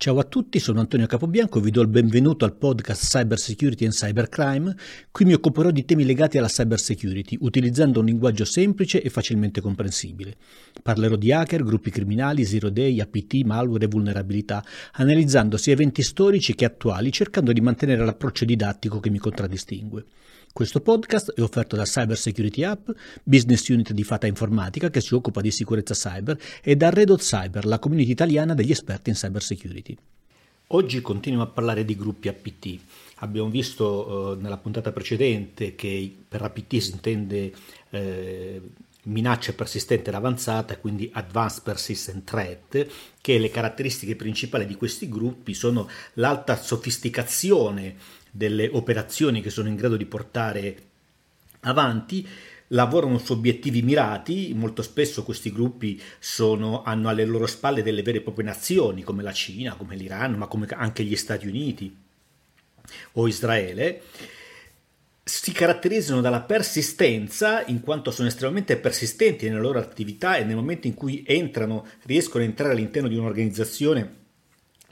Ciao a tutti, sono Antonio Capobianco e vi do il benvenuto al podcast Cyber Security and Cybercrime. Qui mi occuperò di temi legati alla cyber security, utilizzando un linguaggio semplice e facilmente comprensibile. Parlerò di hacker, gruppi criminali, zero day, APT, malware e vulnerabilità, analizzando sia eventi storici che attuali, cercando di mantenere l'approccio didattico che mi contraddistingue. Questo podcast è offerto da Cyber Security App, business unit di Fata Informatica che si occupa di sicurezza cyber, e da Red Hot Cyber, la community italiana degli esperti in cyber security. Oggi continuo a parlare di gruppi APT. Abbiamo visto eh, nella puntata precedente che per APT si intende eh, minaccia persistente ed avanzata, quindi Advanced Persistent Threat, che le caratteristiche principali di questi gruppi sono l'alta sofisticazione delle operazioni che sono in grado di portare avanti, lavorano su obiettivi mirati, molto spesso questi gruppi sono, hanno alle loro spalle delle vere e proprie nazioni come la Cina, come l'Iran, ma come anche gli Stati Uniti o Israele, si caratterizzano dalla persistenza in quanto sono estremamente persistenti nella loro attività e nel momento in cui entrano, riescono a entrare all'interno di un'organizzazione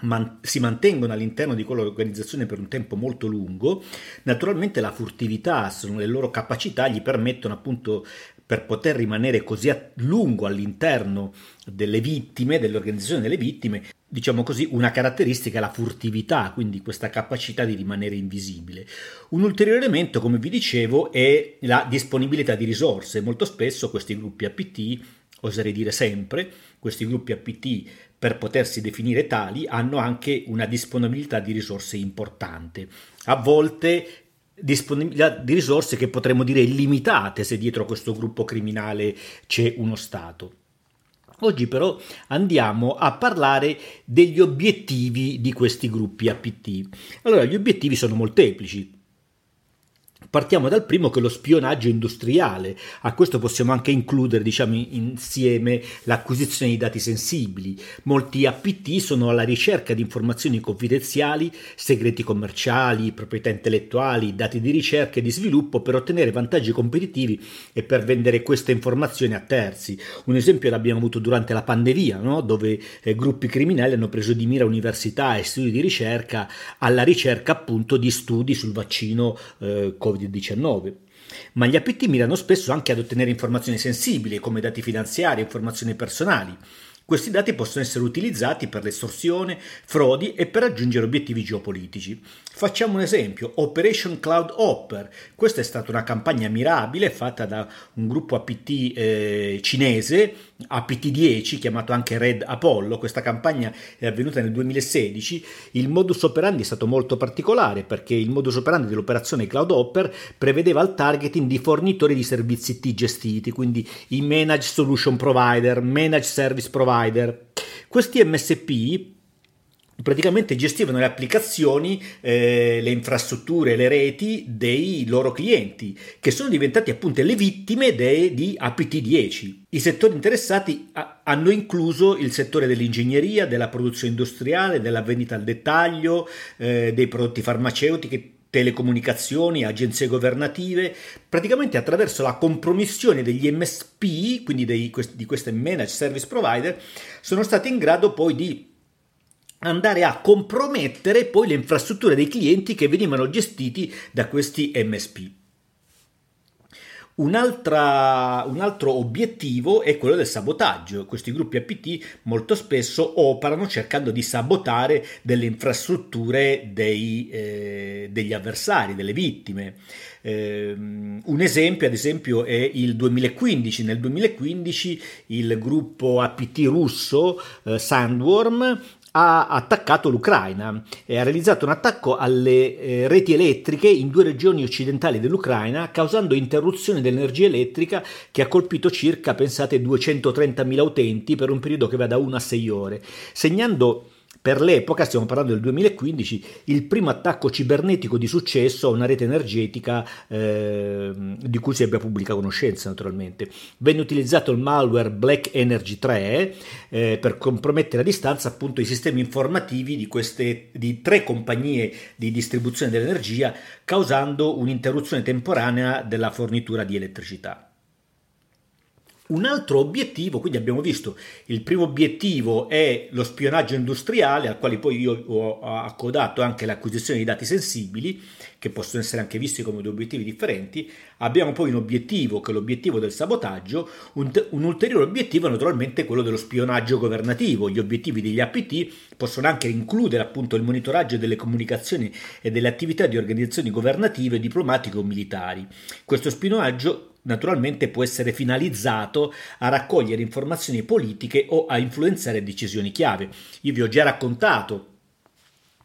man- si mantengono all'interno di quell'organizzazione per un tempo molto lungo, naturalmente la furtività, sono le loro capacità gli permettono appunto per poter rimanere così a lungo all'interno delle vittime, dell'organizzazione delle vittime, diciamo così, una caratteristica è la furtività, quindi questa capacità di rimanere invisibile. Un ulteriore elemento, come vi dicevo, è la disponibilità di risorse. Molto spesso questi gruppi APT, oserei dire sempre, questi gruppi APT per potersi definire tali hanno anche una disponibilità di risorse importante. A volte disponibilità di risorse che potremmo dire illimitate se dietro questo gruppo criminale c'è uno Stato. Oggi però andiamo a parlare degli obiettivi di questi gruppi APT. Allora, gli obiettivi sono molteplici. Partiamo dal primo che è lo spionaggio industriale. A questo possiamo anche includere, diciamo, insieme l'acquisizione di dati sensibili. Molti APT sono alla ricerca di informazioni confidenziali, segreti commerciali, proprietà intellettuali, dati di ricerca e di sviluppo per ottenere vantaggi competitivi e per vendere queste informazioni a terzi. Un esempio l'abbiamo avuto durante la pandemia, no? dove eh, gruppi criminali hanno preso di mira università e studi di ricerca alla ricerca appunto di studi sul vaccino eh, Covid-19. Covid-19. Ma gli APT mirano spesso anche ad ottenere informazioni sensibili come dati finanziari e informazioni personali. Questi dati possono essere utilizzati per l'estorsione, frodi e per raggiungere obiettivi geopolitici. Facciamo un esempio, Operation Cloud Hopper. Questa è stata una campagna mirabile fatta da un gruppo APT eh, cinese, APT10, chiamato anche Red Apollo. Questa campagna è avvenuta nel 2016. Il modus operandi è stato molto particolare perché il modus operandi dell'operazione Cloud Hopper prevedeva il targeting di fornitori di servizi T gestiti, quindi i Managed Solution Provider, Managed Service Provider. Questi MSP praticamente gestivano le applicazioni, eh, le infrastrutture, le reti dei loro clienti, che sono diventati appunto le vittime dei, di APT10. I settori interessati a, hanno incluso il settore dell'ingegneria, della produzione industriale, della vendita al dettaglio, eh, dei prodotti farmaceutici, telecomunicazioni, agenzie governative, praticamente attraverso la compromissione degli MSP, quindi dei, di queste managed service provider, sono stati in grado poi di andare a compromettere poi le infrastrutture dei clienti che venivano gestiti da questi MSP. Un altro obiettivo è quello del sabotaggio. Questi gruppi APT molto spesso operano cercando di sabotare delle infrastrutture dei, eh, degli avversari, delle vittime. Eh, un esempio, ad esempio, è il 2015. Nel 2015 il gruppo APT russo eh, Sandworm ha attaccato l'Ucraina e ha realizzato un attacco alle eh, reti elettriche in due regioni occidentali dell'Ucraina, causando interruzione dell'energia elettrica che ha colpito circa, pensate, 230.000 utenti per un periodo che va da 1 a 6 ore, segnando per l'epoca, stiamo parlando del 2015, il primo attacco cibernetico di successo a una rete energetica eh, di cui si abbia pubblica conoscenza naturalmente. Venne utilizzato il malware Black Energy 3 eh, per compromettere a distanza appunto i sistemi informativi di, queste, di tre compagnie di distribuzione dell'energia, causando un'interruzione temporanea della fornitura di elettricità. Un altro obiettivo, quindi abbiamo visto, il primo obiettivo è lo spionaggio industriale, al quale poi io ho accodato anche l'acquisizione di dati sensibili, che possono essere anche visti come due obiettivi differenti. Abbiamo poi un obiettivo che è l'obiettivo del sabotaggio, un, un ulteriore obiettivo naturalmente quello dello spionaggio governativo. Gli obiettivi degli APT possono anche includere appunto il monitoraggio delle comunicazioni e delle attività di organizzazioni governative, diplomatiche o militari. Questo spionaggio naturalmente può essere finalizzato a raccogliere informazioni politiche o a influenzare decisioni chiave. Io vi ho già raccontato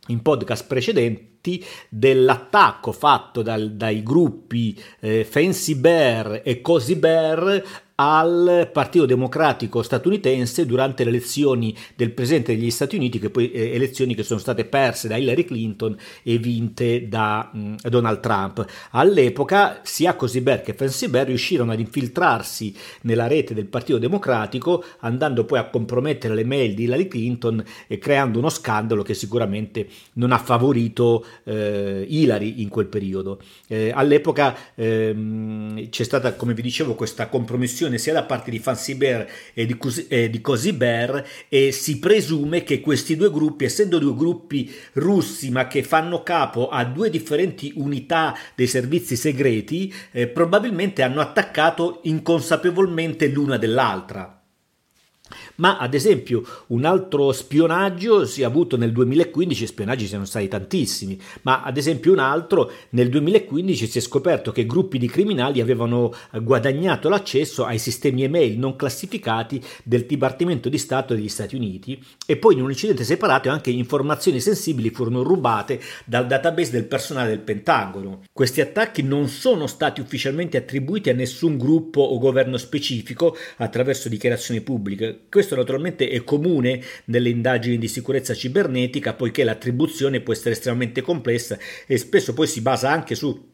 in podcast precedenti dell'attacco fatto dal, dai gruppi eh, Fancy Bear e Cozy Bear al Partito Democratico statunitense durante le elezioni del Presidente degli Stati Uniti, che poi eh, elezioni che sono state perse da Hillary Clinton e vinte da mh, Donald Trump. All'epoca sia Cosi Bear che Fancy Bear riuscirono ad infiltrarsi nella rete del Partito Democratico, andando poi a compromettere le mail di Hillary Clinton e creando uno scandalo che sicuramente non ha favorito eh, Hillary in quel periodo. Eh, all'epoca ehm, c'è stata, come vi dicevo, questa compromissione posizione sia da parte di Fancy Bear e di, Cos- eh, di Cozy Bear e si presume che questi due gruppi, essendo due gruppi russi ma che fanno capo a due differenti unità dei servizi segreti, eh, probabilmente hanno attaccato inconsapevolmente l'una dell'altra. Ma ad esempio un altro spionaggio si è avuto nel 2015, spionaggi sono stati tantissimi, ma ad esempio un altro nel 2015 si è scoperto che gruppi di criminali avevano guadagnato l'accesso ai sistemi email non classificati del Dipartimento di Stato degli Stati Uniti e poi in un incidente separato anche informazioni sensibili furono rubate dal database del personale del Pentagono. Questi attacchi non sono stati ufficialmente attribuiti a nessun gruppo o governo specifico attraverso dichiarazioni pubbliche. Questo naturalmente è comune nelle indagini di sicurezza cibernetica poiché l'attribuzione può essere estremamente complessa e spesso poi si basa anche su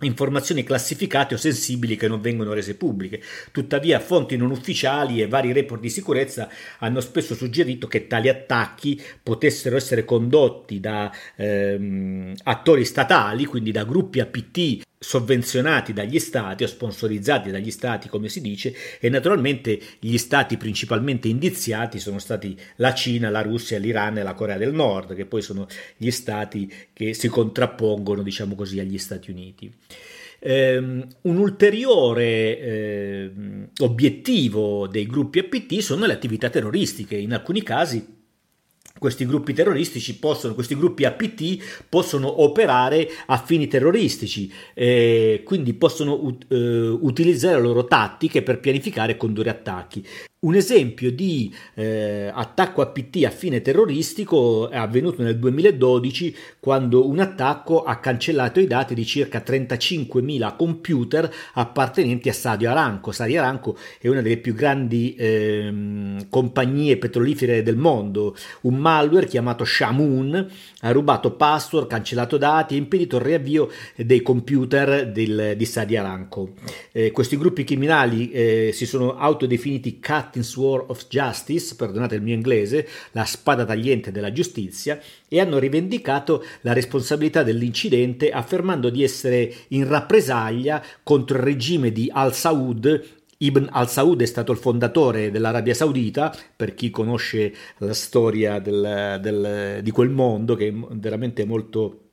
informazioni classificate o sensibili che non vengono rese pubbliche. Tuttavia fonti non ufficiali e vari report di sicurezza hanno spesso suggerito che tali attacchi potessero essere condotti da ehm, attori statali, quindi da gruppi APT sovvenzionati dagli stati o sponsorizzati dagli stati come si dice e naturalmente gli stati principalmente indiziati sono stati la Cina, la Russia, l'Iran e la Corea del Nord che poi sono gli stati che si contrappongono diciamo così agli Stati Uniti. Um, un ulteriore uh, obiettivo dei gruppi APT sono le attività terroristiche, in alcuni casi questi gruppi terroristici possono, questi gruppi APT possono operare a fini terroristici, eh, quindi possono uh, utilizzare le loro tattiche per pianificare e condurre attacchi. Un esempio di eh, attacco APT a fine terroristico è avvenuto nel 2012 quando un attacco ha cancellato i dati di circa 35.000 computer appartenenti a Sadio Aramco. Sadio Aramco è una delle più grandi eh, compagnie petrolifere del mondo. Un malware chiamato Shamoon ha rubato password, cancellato dati e impedito il riavvio dei computer del, di Sadio Aramco. Eh, questi gruppi criminali eh, si sono autodefiniti cat Captain Sword of Justice, perdonate il mio inglese, la spada tagliente della giustizia, e hanno rivendicato la responsabilità dell'incidente affermando di essere in rappresaglia contro il regime di Al-Saud. Ibn al-Saud è stato il fondatore dell'Arabia Saudita, per chi conosce la storia del, del, di quel mondo che è veramente molto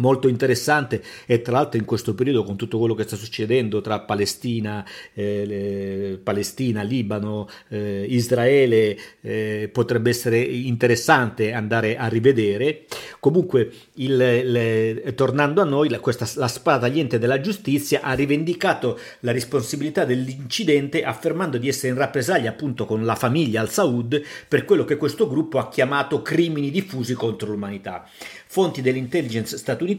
molto interessante e tra l'altro in questo periodo con tutto quello che sta succedendo tra Palestina, eh, Palestina Libano, eh, Israele eh, potrebbe essere interessante andare a rivedere. Comunque, il, le, tornando a noi, la, questa, la spada tagliente della giustizia ha rivendicato la responsabilità dell'incidente affermando di essere in rappresaglia appunto con la famiglia al-Saud per quello che questo gruppo ha chiamato crimini diffusi contro l'umanità. Fonti dell'intelligence statunitense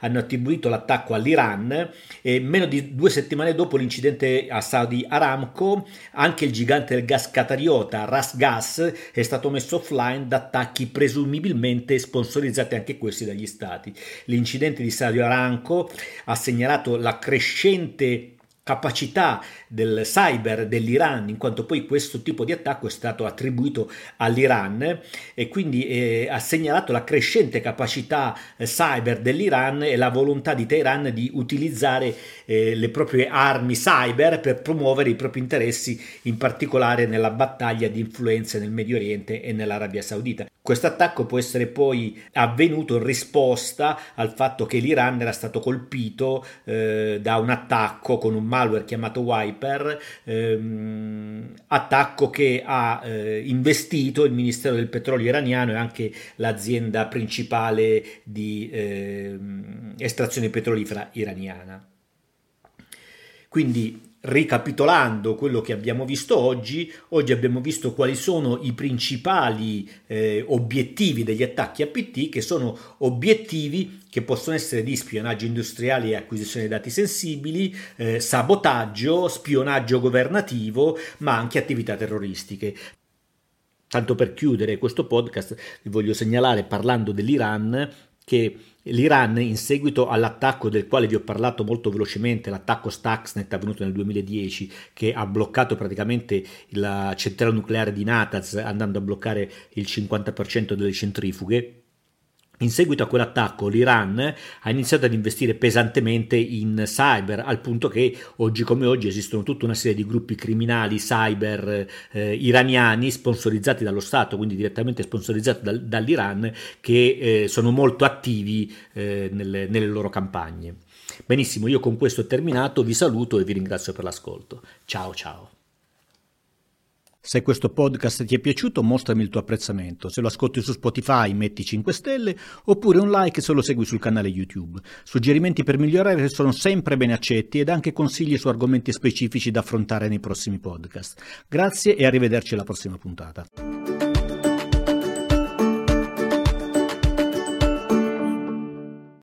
hanno attribuito l'attacco all'Iran e meno di due settimane dopo l'incidente a Saudi Aramco anche il gigante del gas qatariota Ras Gas è stato messo offline da attacchi presumibilmente sponsorizzati anche questi dagli stati. L'incidente di Saudi Aramco ha segnalato la crescente capacità del cyber dell'Iran, in quanto poi questo tipo di attacco è stato attribuito all'Iran e quindi eh, ha segnalato la crescente capacità eh, cyber dell'Iran e la volontà di Teheran di utilizzare eh, le proprie armi cyber per promuovere i propri interessi, in particolare nella battaglia di influenze nel Medio Oriente e nell'Arabia Saudita. Questo attacco può essere poi avvenuto in risposta al fatto che l'Iran era stato colpito eh, da un attacco con un malware chiamato Wiper, ehm, attacco che ha eh, investito il Ministero del Petrolio iraniano e anche l'azienda principale di eh, estrazione petrolifera iraniana. Quindi ricapitolando quello che abbiamo visto oggi, oggi abbiamo visto quali sono i principali eh, obiettivi degli attacchi APT, che sono obiettivi che possono essere di spionaggio industriale e acquisizione di dati sensibili, eh, sabotaggio, spionaggio governativo, ma anche attività terroristiche. Tanto per chiudere questo podcast vi voglio segnalare parlando dell'Iran che l'Iran, in seguito all'attacco del quale vi ho parlato molto velocemente, l'attacco Stuxnet avvenuto nel 2010, che ha bloccato praticamente la centrale nucleare di Natanz, andando a bloccare il 50% delle centrifughe, in seguito a quell'attacco l'Iran ha iniziato ad investire pesantemente in cyber, al punto che oggi come oggi esistono tutta una serie di gruppi criminali cyber eh, iraniani sponsorizzati dallo Stato, quindi direttamente sponsorizzati dal, dall'Iran, che eh, sono molto attivi eh, nelle, nelle loro campagne. Benissimo, io con questo ho terminato, vi saluto e vi ringrazio per l'ascolto. Ciao ciao. Se questo podcast ti è piaciuto, mostrami il tuo apprezzamento. Se lo ascolti su Spotify, metti 5 stelle, oppure un like se lo segui sul canale YouTube. Suggerimenti per migliorare sono sempre ben accetti ed anche consigli su argomenti specifici da affrontare nei prossimi podcast. Grazie e arrivederci alla prossima puntata.